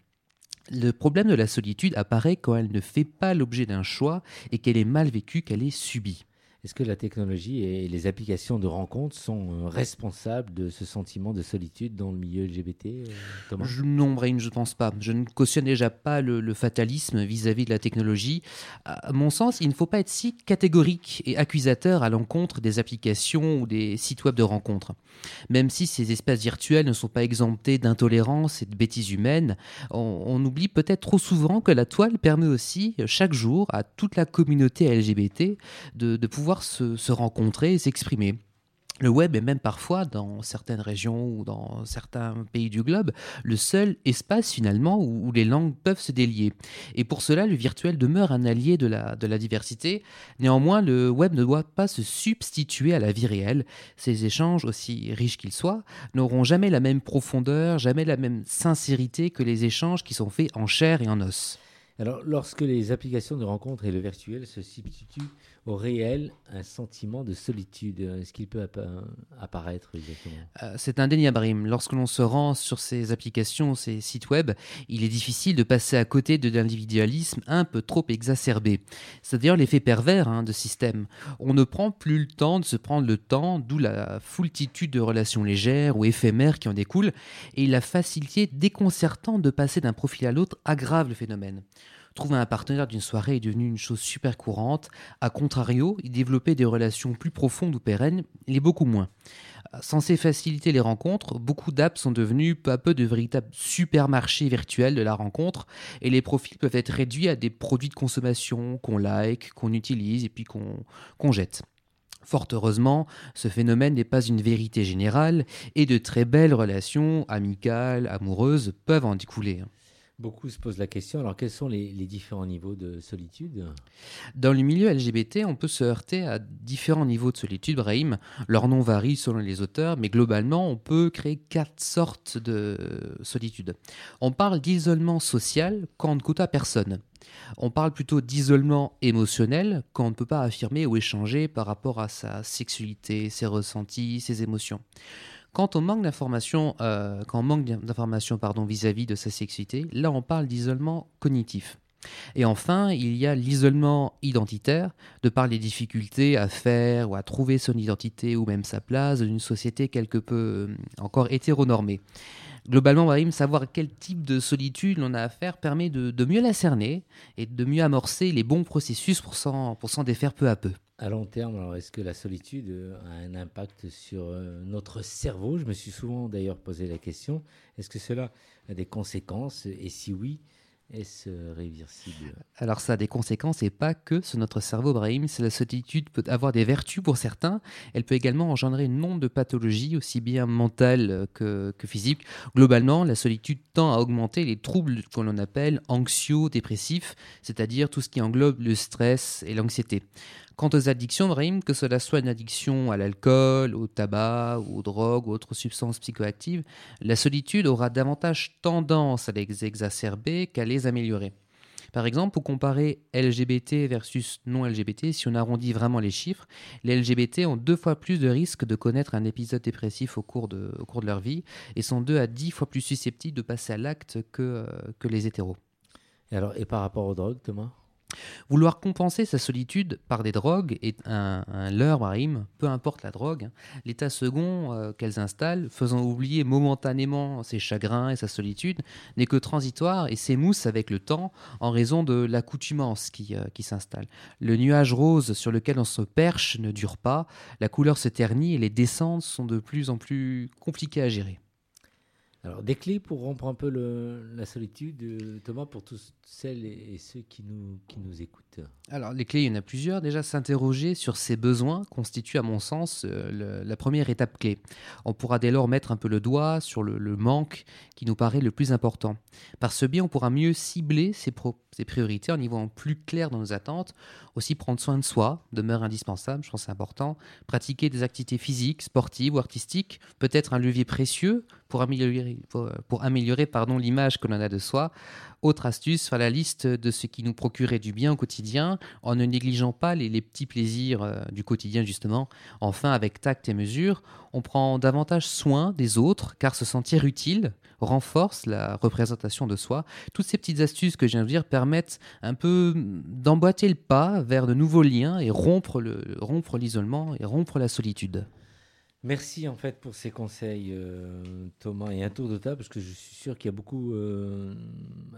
Le problème de la solitude apparaît quand elle ne fait pas l'objet d'un choix et qu'elle est mal vécue, qu'elle est subie. Est-ce que la technologie et les applications de rencontres sont euh, responsables de ce sentiment de solitude dans le milieu LGBT euh, Thomas? Je- non, Brahim, je ne pense pas. Je ne cautionne déjà pas le, fatalisme vis-à-vis de la technologie. À mon sens, il ne faut pas être si catégorique et accusateur à l'encontre des applications ou des sites web de rencontres. Même si ces espaces virtuels ne sont pas exemptés d'intolérance et de bêtises humaines, on, oublie peut-être trop souvent que la toile permet aussi, chaque jour, à toute la communauté LGBT de pouvoir se, rencontrer et s'exprimer. Le web est même parfois, dans certaines régions ou dans certains pays du globe, le seul espace finalement où, les langues peuvent se délier. Et pour cela, le virtuel demeure un allié de la, de la diversité. Néanmoins, le web ne doit pas se substituer à la vie réelle. Ces échanges, aussi riches qu'ils soient, n'auront jamais la même profondeur, jamais la même sincérité que les échanges qui sont faits en chair et en os. Alors, lorsque les applications de rencontres et le virtuel se substituent au réel, un sentiment de solitude, euh, est-ce qu'il peut appa- apparaître exactement? Euh, C'est indéniable, Brahim. Lorsque l'on se rend sur ces applications, ces sites web, il est difficile de passer à côté de l'individualisme un peu trop exacerbé. C'est d'ailleurs l'effet pervers hein, de système. On ne prend plus le temps de se prendre le temps, d'où la foultitude de relations légères ou éphémères qui en découlent, et la facilité déconcertante de passer d'un profil à l'autre aggrave le phénomène. Trouver un partenaire d'une soirée est devenu une chose super courante. A contrario, y développer des relations plus profondes ou pérennes, il est beaucoup moins. Censé faciliter les rencontres, beaucoup d'apps sont devenus peu à peu de véritables supermarchés virtuels de la rencontre et les profils peuvent être réduits à des produits de consommation qu'on like, qu'on utilise et puis qu'on qu'on jette. Fort heureusement, ce phénomène n'est pas une vérité générale et de très belles relations amicales, amoureuses peuvent en découler. Beaucoup se posent la question. Alors, quels sont les, différents niveaux de solitude? Dans le milieu LGBT, on peut se heurter à différents niveaux de solitude, Brahim. Leur nom varie selon les auteurs, mais globalement, on peut créer quatre sortes de solitude. On parle d'isolement social quand on ne coûte à personne. On parle plutôt d'isolement émotionnel quand on ne peut pas affirmer ou échanger par rapport à sa sexualité, ses ressentis, ses émotions. Quand on manque euh, quand on manque d'informations pardon vis-à-vis de sa sexualité, là on parle d'isolement cognitif. Et enfin, il y a l'isolement identitaire, de par les difficultés à faire ou à trouver son identité ou même sa place dans une société quelque peu euh, encore hétéronormée. Globalement, savoir quel type de solitude l'on a à faire permet de, de mieux la cerner et de mieux amorcer les bons processus pour s'en défaire peu à peu. À long terme, alors est-ce que la solitude euh, a un impact sur euh, notre cerveau? Je me suis souvent d'ailleurs posé la question. Est-ce que cela a des conséquences? Et si oui, est-ce euh, réversible? Alors ça a des conséquences et pas que sur notre cerveau, Brahim. La solitude peut avoir des vertus pour certains. Elle peut également engendrer une nombre de pathologies, aussi bien mentales que, que physiques. Globalement, la solitude tend à augmenter les troubles que l'on appelle anxio-dépressifs, c'est-à-dire tout ce qui englobe le stress et l'anxiété. Quant aux addictions, Brahim, que cela soit une addiction à l'alcool, au tabac, aux drogues ou autres substances psychoactives, la solitude aura davantage tendance à les exacerber qu'à les améliorer. Par exemple, pour comparer LGBT versus non-LGBT, si on arrondit vraiment les chiffres, les LGBT ont deux fois plus de risques de connaître un épisode dépressif au cours de, leur vie et sont deux à dix fois plus susceptibles de passer à l'acte que, euh, les hétéros. et, et par rapport aux drogues, Thomas? Vouloir compenser sa solitude par des drogues est un, un Brahim, peu importe la drogue. L'état second euh, qu'elles installent, faisant oublier momentanément ses chagrins et sa solitude, n'est que transitoire et s'émousse avec le temps en raison de l'accoutumance qui, euh, qui s'installe. Le nuage rose sur lequel on se perche ne dure pas, la couleur se ternit et les descentes sont de plus en plus compliquées à gérer. Alors, des clés pour rompre un peu le- la solitude, euh, Thomas, pour tous celles et et ceux qui nous, qui nous écoutent. Alors, les clés, il y en a plusieurs. Déjà, s'interroger sur ses besoins constitue, à mon sens, euh, la première étape clé. On pourra dès lors mettre un peu le doigt sur le, manque qui nous paraît le plus important. Par ce biais, on pourra mieux cibler ses, priorités en y voyant plus clair dans nos attentes. Aussi, prendre soin de soi demeure indispensable, je pense c'est important. Pratiquer des activités physiques, sportives ou artistiques peut être un levier précieux pour améliorer, pour améliorer pardon, l'image que l'on a de soi. Autre astuce, faire la liste de ce qui nous procurait du bien au quotidien en ne négligeant pas les, petits plaisirs euh, du quotidien justement. Enfin, avec tact et mesure, on prend davantage soin des autres car se sentir utile renforce la représentation de soi. Toutes ces petites astuces que je viens de dire permettent un peu d'emboîter le pas vers de nouveaux liens et rompre le- rompre l'isolement et rompre la solitude. Merci en fait pour ces conseils, euh, Thomas, et un tour de table, parce que je suis sûr qu'il y a beaucoup euh,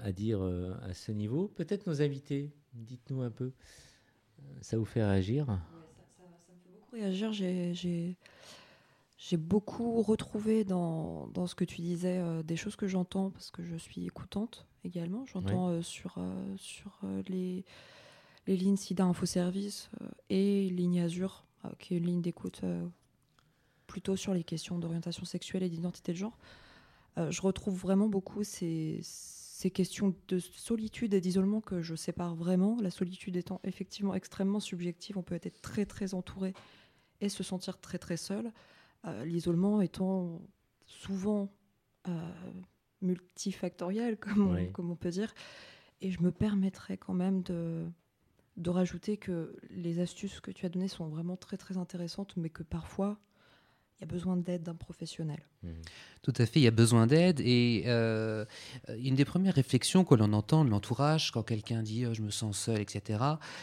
à dire euh, à ce niveau. Peut-être nos invités, dites-nous un peu. Ça vous fait réagir? Beaucoup réagir. J'ai, beaucoup retrouvé dans, dans ce que tu disais des choses que j'entends parce que je suis écoutante également. J'entends sur, sur les, les lignes SIDA Info Service et Ligne Azur, euh, qui est une ligne d'écoute plutôt sur les questions d'orientation sexuelle et d'identité de genre. Euh, je retrouve vraiment beaucoup ces, ces questions de solitude et d'isolement que je sépare vraiment. La solitude étant effectivement extrêmement subjective, on peut être très très entouré et se sentir très très seul. Euh, L'isolement étant souvent euh, multifactoriel, comme, Oui. on, comme on peut dire. Et je me permettrais quand même de, de rajouter que les astuces que tu as données sont vraiment très très intéressantes, mais que parfois il y a besoin d'aide d'un professionnel. Tout à fait, il y a besoin d'aide. Et euh, une des premières réflexions que l'on entend de l'entourage, quand quelqu'un dit euh, je me sens seul, etc.,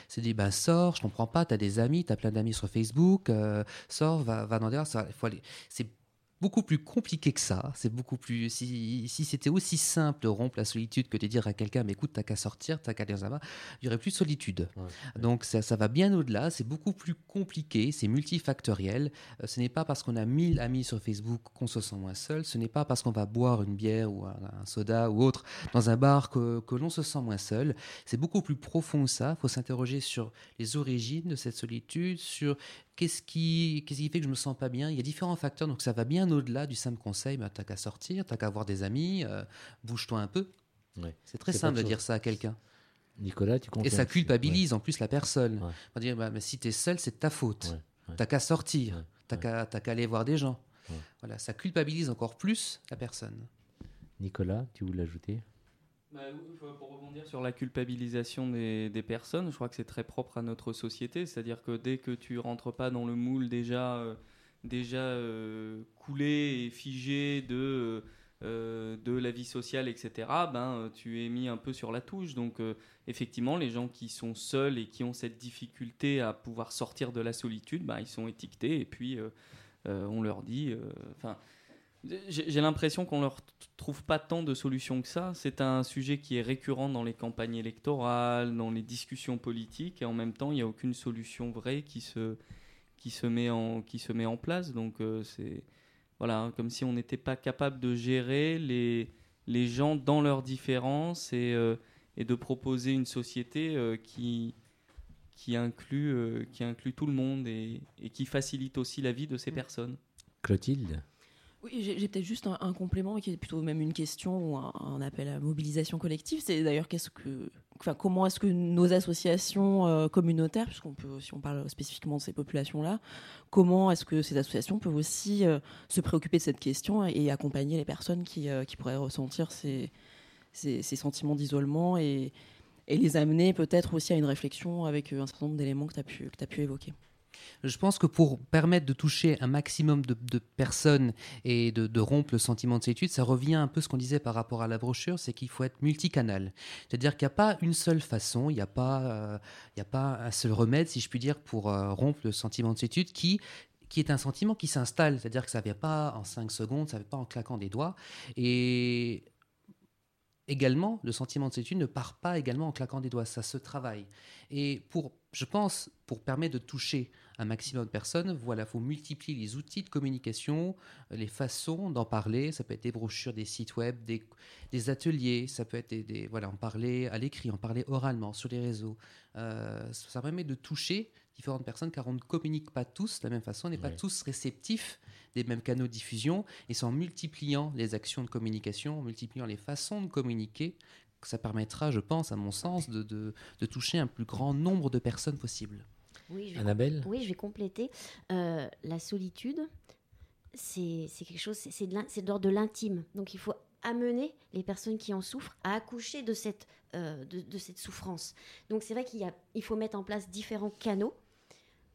c'est dit bah, sors, je comprends pas, tu as des amis, tu as plein d'amis sur Facebook, euh, sors, va, va dans des bars. Ça, C'est beaucoup plus compliqué que ça. C'est beaucoup plus. Si, si c'était aussi simple de rompre la solitude que de dire à quelqu'un mais écoute, t'as qu'à sortir, t'as qu'à aller dans un il y aurait plus de solitude. Donc ça, ça va bien au-delà, c'est beaucoup plus compliqué, c'est multifactoriel. Euh, ce n'est pas parce qu'on a 1000 amis sur Facebook qu'on se sent moins seul, ce n'est pas parce qu'on va boire une bière ou un, un soda ou autre dans un bar que, que l'on se sent moins seul. C'est beaucoup plus profond que ça, il faut s'interroger sur les origines de cette solitude, sur qu'est-ce qui, qu'est-ce qui fait que je me sens pas bien? Il y a différents facteurs, donc ça va bien au-delà du simple conseil, bah, t'as qu'à sortir, t'as qu'à avoir des amis, euh, bouge-toi un peu. Ouais. C'est très simple de de dire ça à quelqu'un. Nicolas, tu Et confirmes ça culpabilise en plus la personne. Ouais. On va dire, bah, mais si tu es seul, c'est de ta faute. T'as qu'à sortir, t'as qu'à t'as qu'à aller voir des gens. Voilà, ça culpabilise encore plus la personne. Nicolas, tu voulais l'ajouter? Bah, pour rebondir sur la culpabilisation des, personnes, je crois que c'est très propre à notre société. C'est-à-dire que dès que tu rentres pas dans le moule déjà, euh, déjà euh, coulé et figé de, euh, de la vie sociale, etc., ben, tu es mis un peu sur la touche. Donc, effectivement, les gens qui sont seuls et qui ont cette difficulté à pouvoir sortir de la solitude, ben, ils sont étiquetés et puis on leur dit. J'ai l'impression qu'on leur t- trouve pas tant de solutions que ça. C'est un sujet qui est récurrent dans les campagnes électorales, dans les discussions politiques, et en même temps, il n'y a aucune solution vraie qui se, qui se, met, en, qui se met en place. Donc, euh, c'est voilà, hein, comme si on n'était pas capable de gérer les, les gens dans leurs différences et, euh, et de proposer une société euh, qui, qui, inclut, euh, qui inclut tout le monde et, et qui facilite aussi la vie de ces personnes. Clotilde? Oui, j'ai peut-être juste un, un complément qui est plutôt même une question ou un, appel à mobilisation collective. C'est d'ailleurs comment est-ce que nos associations euh, communautaires, puisqu'on peut, si on parle spécifiquement de ces populations-là, comment est-ce que ces associations peuvent aussi euh, se préoccuper de cette question et, accompagner les personnes qui, euh, pourraient ressentir ces, sentiments d'isolement et, les amener peut-être aussi à une réflexion avec un certain nombre d'éléments que tu as pu évoquer. Je pense que pour permettre de toucher un maximum de, personnes et de, rompre le sentiment de solitude, ça revient un peu à ce qu'on disait par rapport à la brochure, c'est qu'il faut être multicanal. C'est-à-dire qu'il n'y a pas une seule façon, il n'y a, pas, euh, a pas un seul remède, si je puis dire, pour euh, rompre le sentiment de solitude qui qui est un sentiment qui s'installe, c'est-à-dire que ça ne vient pas en 5 secondes, ça ne vient pas en claquant des doigts. Et également, le sentiment de solitude ne part pas également en claquant des doigts, ça se travaille. Et pour, je pense, pour permettre de toucher un maximum de personnes, voilà, faut multiplier les outils de communication, euh, les façons d'en parler. Ça peut être des brochures, des sites web, des, des ateliers. Ça peut être des, des- voilà, en parler à l'écrit, en parler oralement sur les réseaux. Euh, ça permet de toucher différentes personnes car on ne communique pas tous de la même façon, on n'est pas tous réceptifs des mêmes canaux de diffusion. Et c'est en multipliant les actions de communication, en multipliant les façons de communiquer, que ça permettra, je pense, à mon sens, de, de, de toucher un plus grand nombre de personnes possible. Oui, je vais, Annabelle oui, je vais compléter. Euh, la solitude, c'est quelque chose, c'est- de l'ordre de l'intime. Donc il faut amener les personnes qui en souffrent à accoucher de cette, euh, de, de cette souffrance. Donc c'est vrai qu'il il faut mettre en place différents canaux,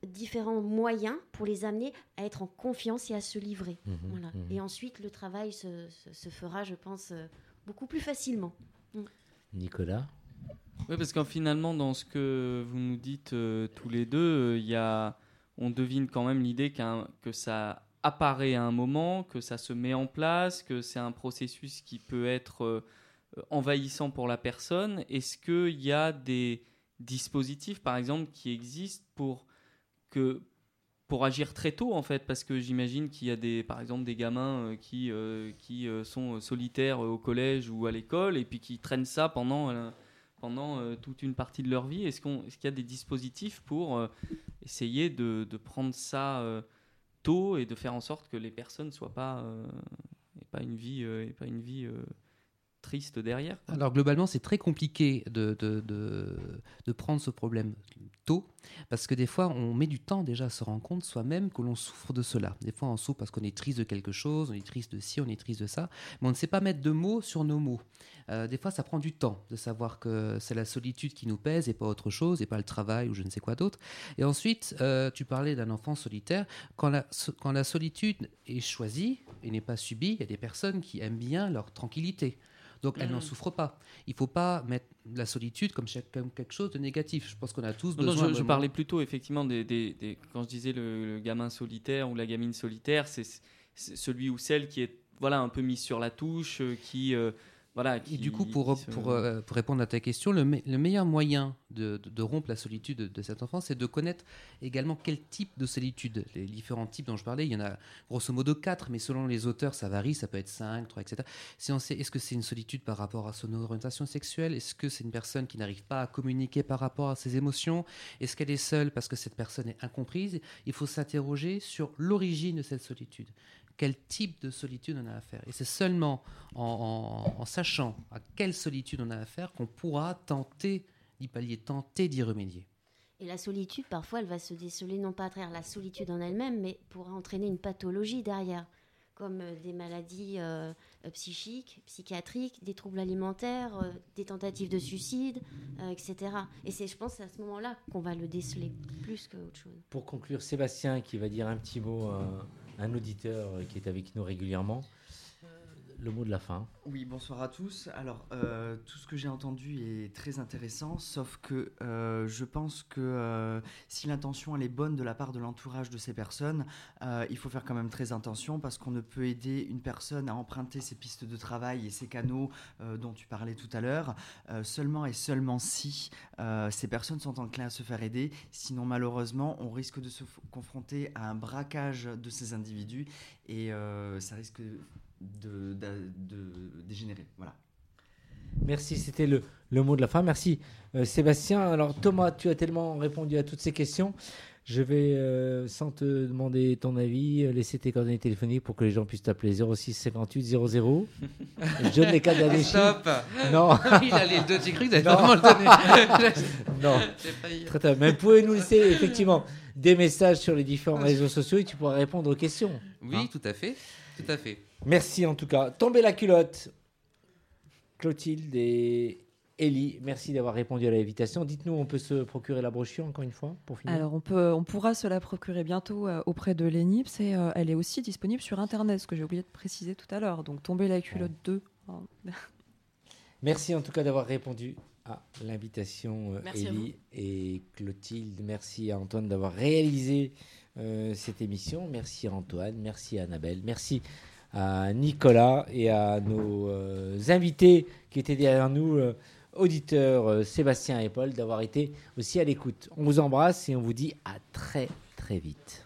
différents moyens pour les amener à être en confiance et à se livrer. Mhm, Voilà. mhm. Et ensuite, le travail se, se- se fera, je pense, euh, beaucoup plus facilement. Nicolas Oui, parce qu'en finalement, dans ce que vous nous dites euh, tous les deux, euh, y a, on devine quand même l'idée qu'un- que ça apparaît à un moment, que ça se met en place, que c'est un processus qui peut être euh, envahissant pour la personne. Est-ce qu'il y a des dispositifs, par exemple, qui existent pour que pour agir très tôt en fait? Parce que j'imagine qu'il y a des par exemple des gamins qui qui sont solitaires au collège ou à l'école et puis qui traînent ça pendant pendant euh, toute une partie de leur vie. Est-ce qu'on est-ce qu'il y a des dispositifs pour euh, essayer de, de prendre ça euh, tôt et de faire en sorte que les personnes soient pas pas une vie aient pas une vie triste derrière. Alors globalement, c'est très compliqué de, de, de, de prendre ce problème tôt, parce que des fois, on met du temps déjà à se rendre compte soi-même que l'on souffre de cela. Des fois, on souffre parce qu'on est triste de quelque chose, on est triste de ci, on est triste de ça, mais on ne sait pas mettre de mots sur nos mots. Euh, des fois, ça prend du temps de savoir que c'est la solitude qui nous pèse et pas autre chose, et pas le travail ou je ne sais quoi d'autre. Et ensuite, euh, tu parlais d'un enfant solitaire. Quand la, quand la solitude est choisie et n'est pas subie, il y a des personnes qui aiment bien leur tranquillité. Donc elles n'en Mhm. souffrent pas. Il faut pas mettre la solitude comme, chaque- comme quelque chose de négatif. Je pense qu'on a tous Non, non, besoin. je, parlais plutôt effectivement des, des- des- quand je disais le, le gamin solitaire ou la gamine solitaire, c'est celui ou celle qui est voilà un peu mise sur la touche, euh, qui euh, voilà. Qui, Et du coup, pour, qui se- pour, euh, pour répondre à ta question, le, me- le meilleur moyen de, de- de rompre la solitude de, de cet enfant, c'est de connaître également quel type de solitude. Les différents types dont je parlais, il y en a grosso modo quatre, mais selon les auteurs, ça varie, ça peut être 5, 3, etc. Si on sait, est-ce que c'est une solitude par rapport à son orientation sexuelle? Est-ce que c'est une personne qui n'arrive pas à communiquer par rapport à ses émotions? Est-ce qu'elle est seule parce que cette personne est incomprise? Il faut s'interroger sur l'origine de cette solitude. Quel type de solitude on a à faire Et c'est seulement en, en- en sachant à quelle solitude on a à faire qu'on pourra tenter d'y pallier, tenter d'y remédier. Et la solitude, parfois, elle va se déceler non pas à travers la solitude en elle-même, mais pourra entraîner une pathologie derrière, comme euh, des maladies euh, euh, psychiques, psychiatriques, des troubles alimentaires, euh, des tentatives de suicide, euh, etc. Et c'est, je pense, à ce moment-là qu'on va le déceler, plus qu'autre chose. Pour conclure, Sébastien qui va dire un petit mot un auditeur qui est avec nous régulièrement. Le mot de la fin. Oui, bonsoir à tous. Alors, euh, tout ce que j'ai entendu est très intéressant, sauf que euh, je pense que euh, si l'intention elle est bonne de la part de l'entourage de ces personnes, il faut faire quand même très attention parce qu'on ne peut aider une personne à emprunter ses pistes de travail et ses canaux dont tu parlais tout à l'heure seulement et seulement si ces personnes sont enclins à se faire aider. Sinon, malheureusement, on risque de se confronter à un braquage de ces individus et ça risque de, de- de dégénérer. Voilà. Merci, c'était le, le mot de la fin. Merci euh, Sébastien. Alors Thomas, tu as tellement répondu à toutes ces questions. Je vais, euh, sans te demander ton avis, euh, laisser tes coordonnées téléphoniques pour que les gens puissent t'appeler 06 58 00. Je donne les à l'échelle. Stop Non. Il a les deux, j'ai cru que vraiment le donner. non. J'ai failli. Très, très. Mais vous pouvez nous laisser effectivement des messages sur les différents réseaux sociaux et tu pourras répondre aux questions. Oui, Hein tout à fait. Tout à fait. Merci en tout cas. Tombez la culotte. Clotilde et Ellie, merci d'avoir répondu à l'invitation. Dites-nous, on peut se procurer la brochure encore une fois pour finir Alors, on, peut, on pourra se la procurer bientôt euh, auprès de l'ENIPS et euh, elle est aussi disponible sur Internet, ce que j'ai oublié de préciser tout à l'heure. Donc, tomber la culotte 2. hein. Merci en tout cas d'avoir répondu à l'invitation, euh, Ellie et Clotilde. Merci à Antoine d'avoir réalisé euh, cette émission. Merci à Antoine, merci à Annabelle, merci à Nicolas et à nos euh, invités qui étaient derrière nous, euh, auditeurs euh, Sébastien et Paul, d'avoir été aussi à l'écoute. On vous embrasse et on vous dit à très très vite.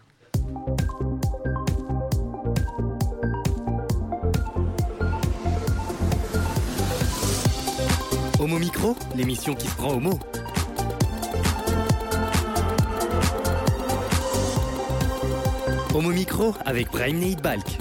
Homo Micro, l'émission qui se prend au mot. Homo Micro avec Brahim Balk.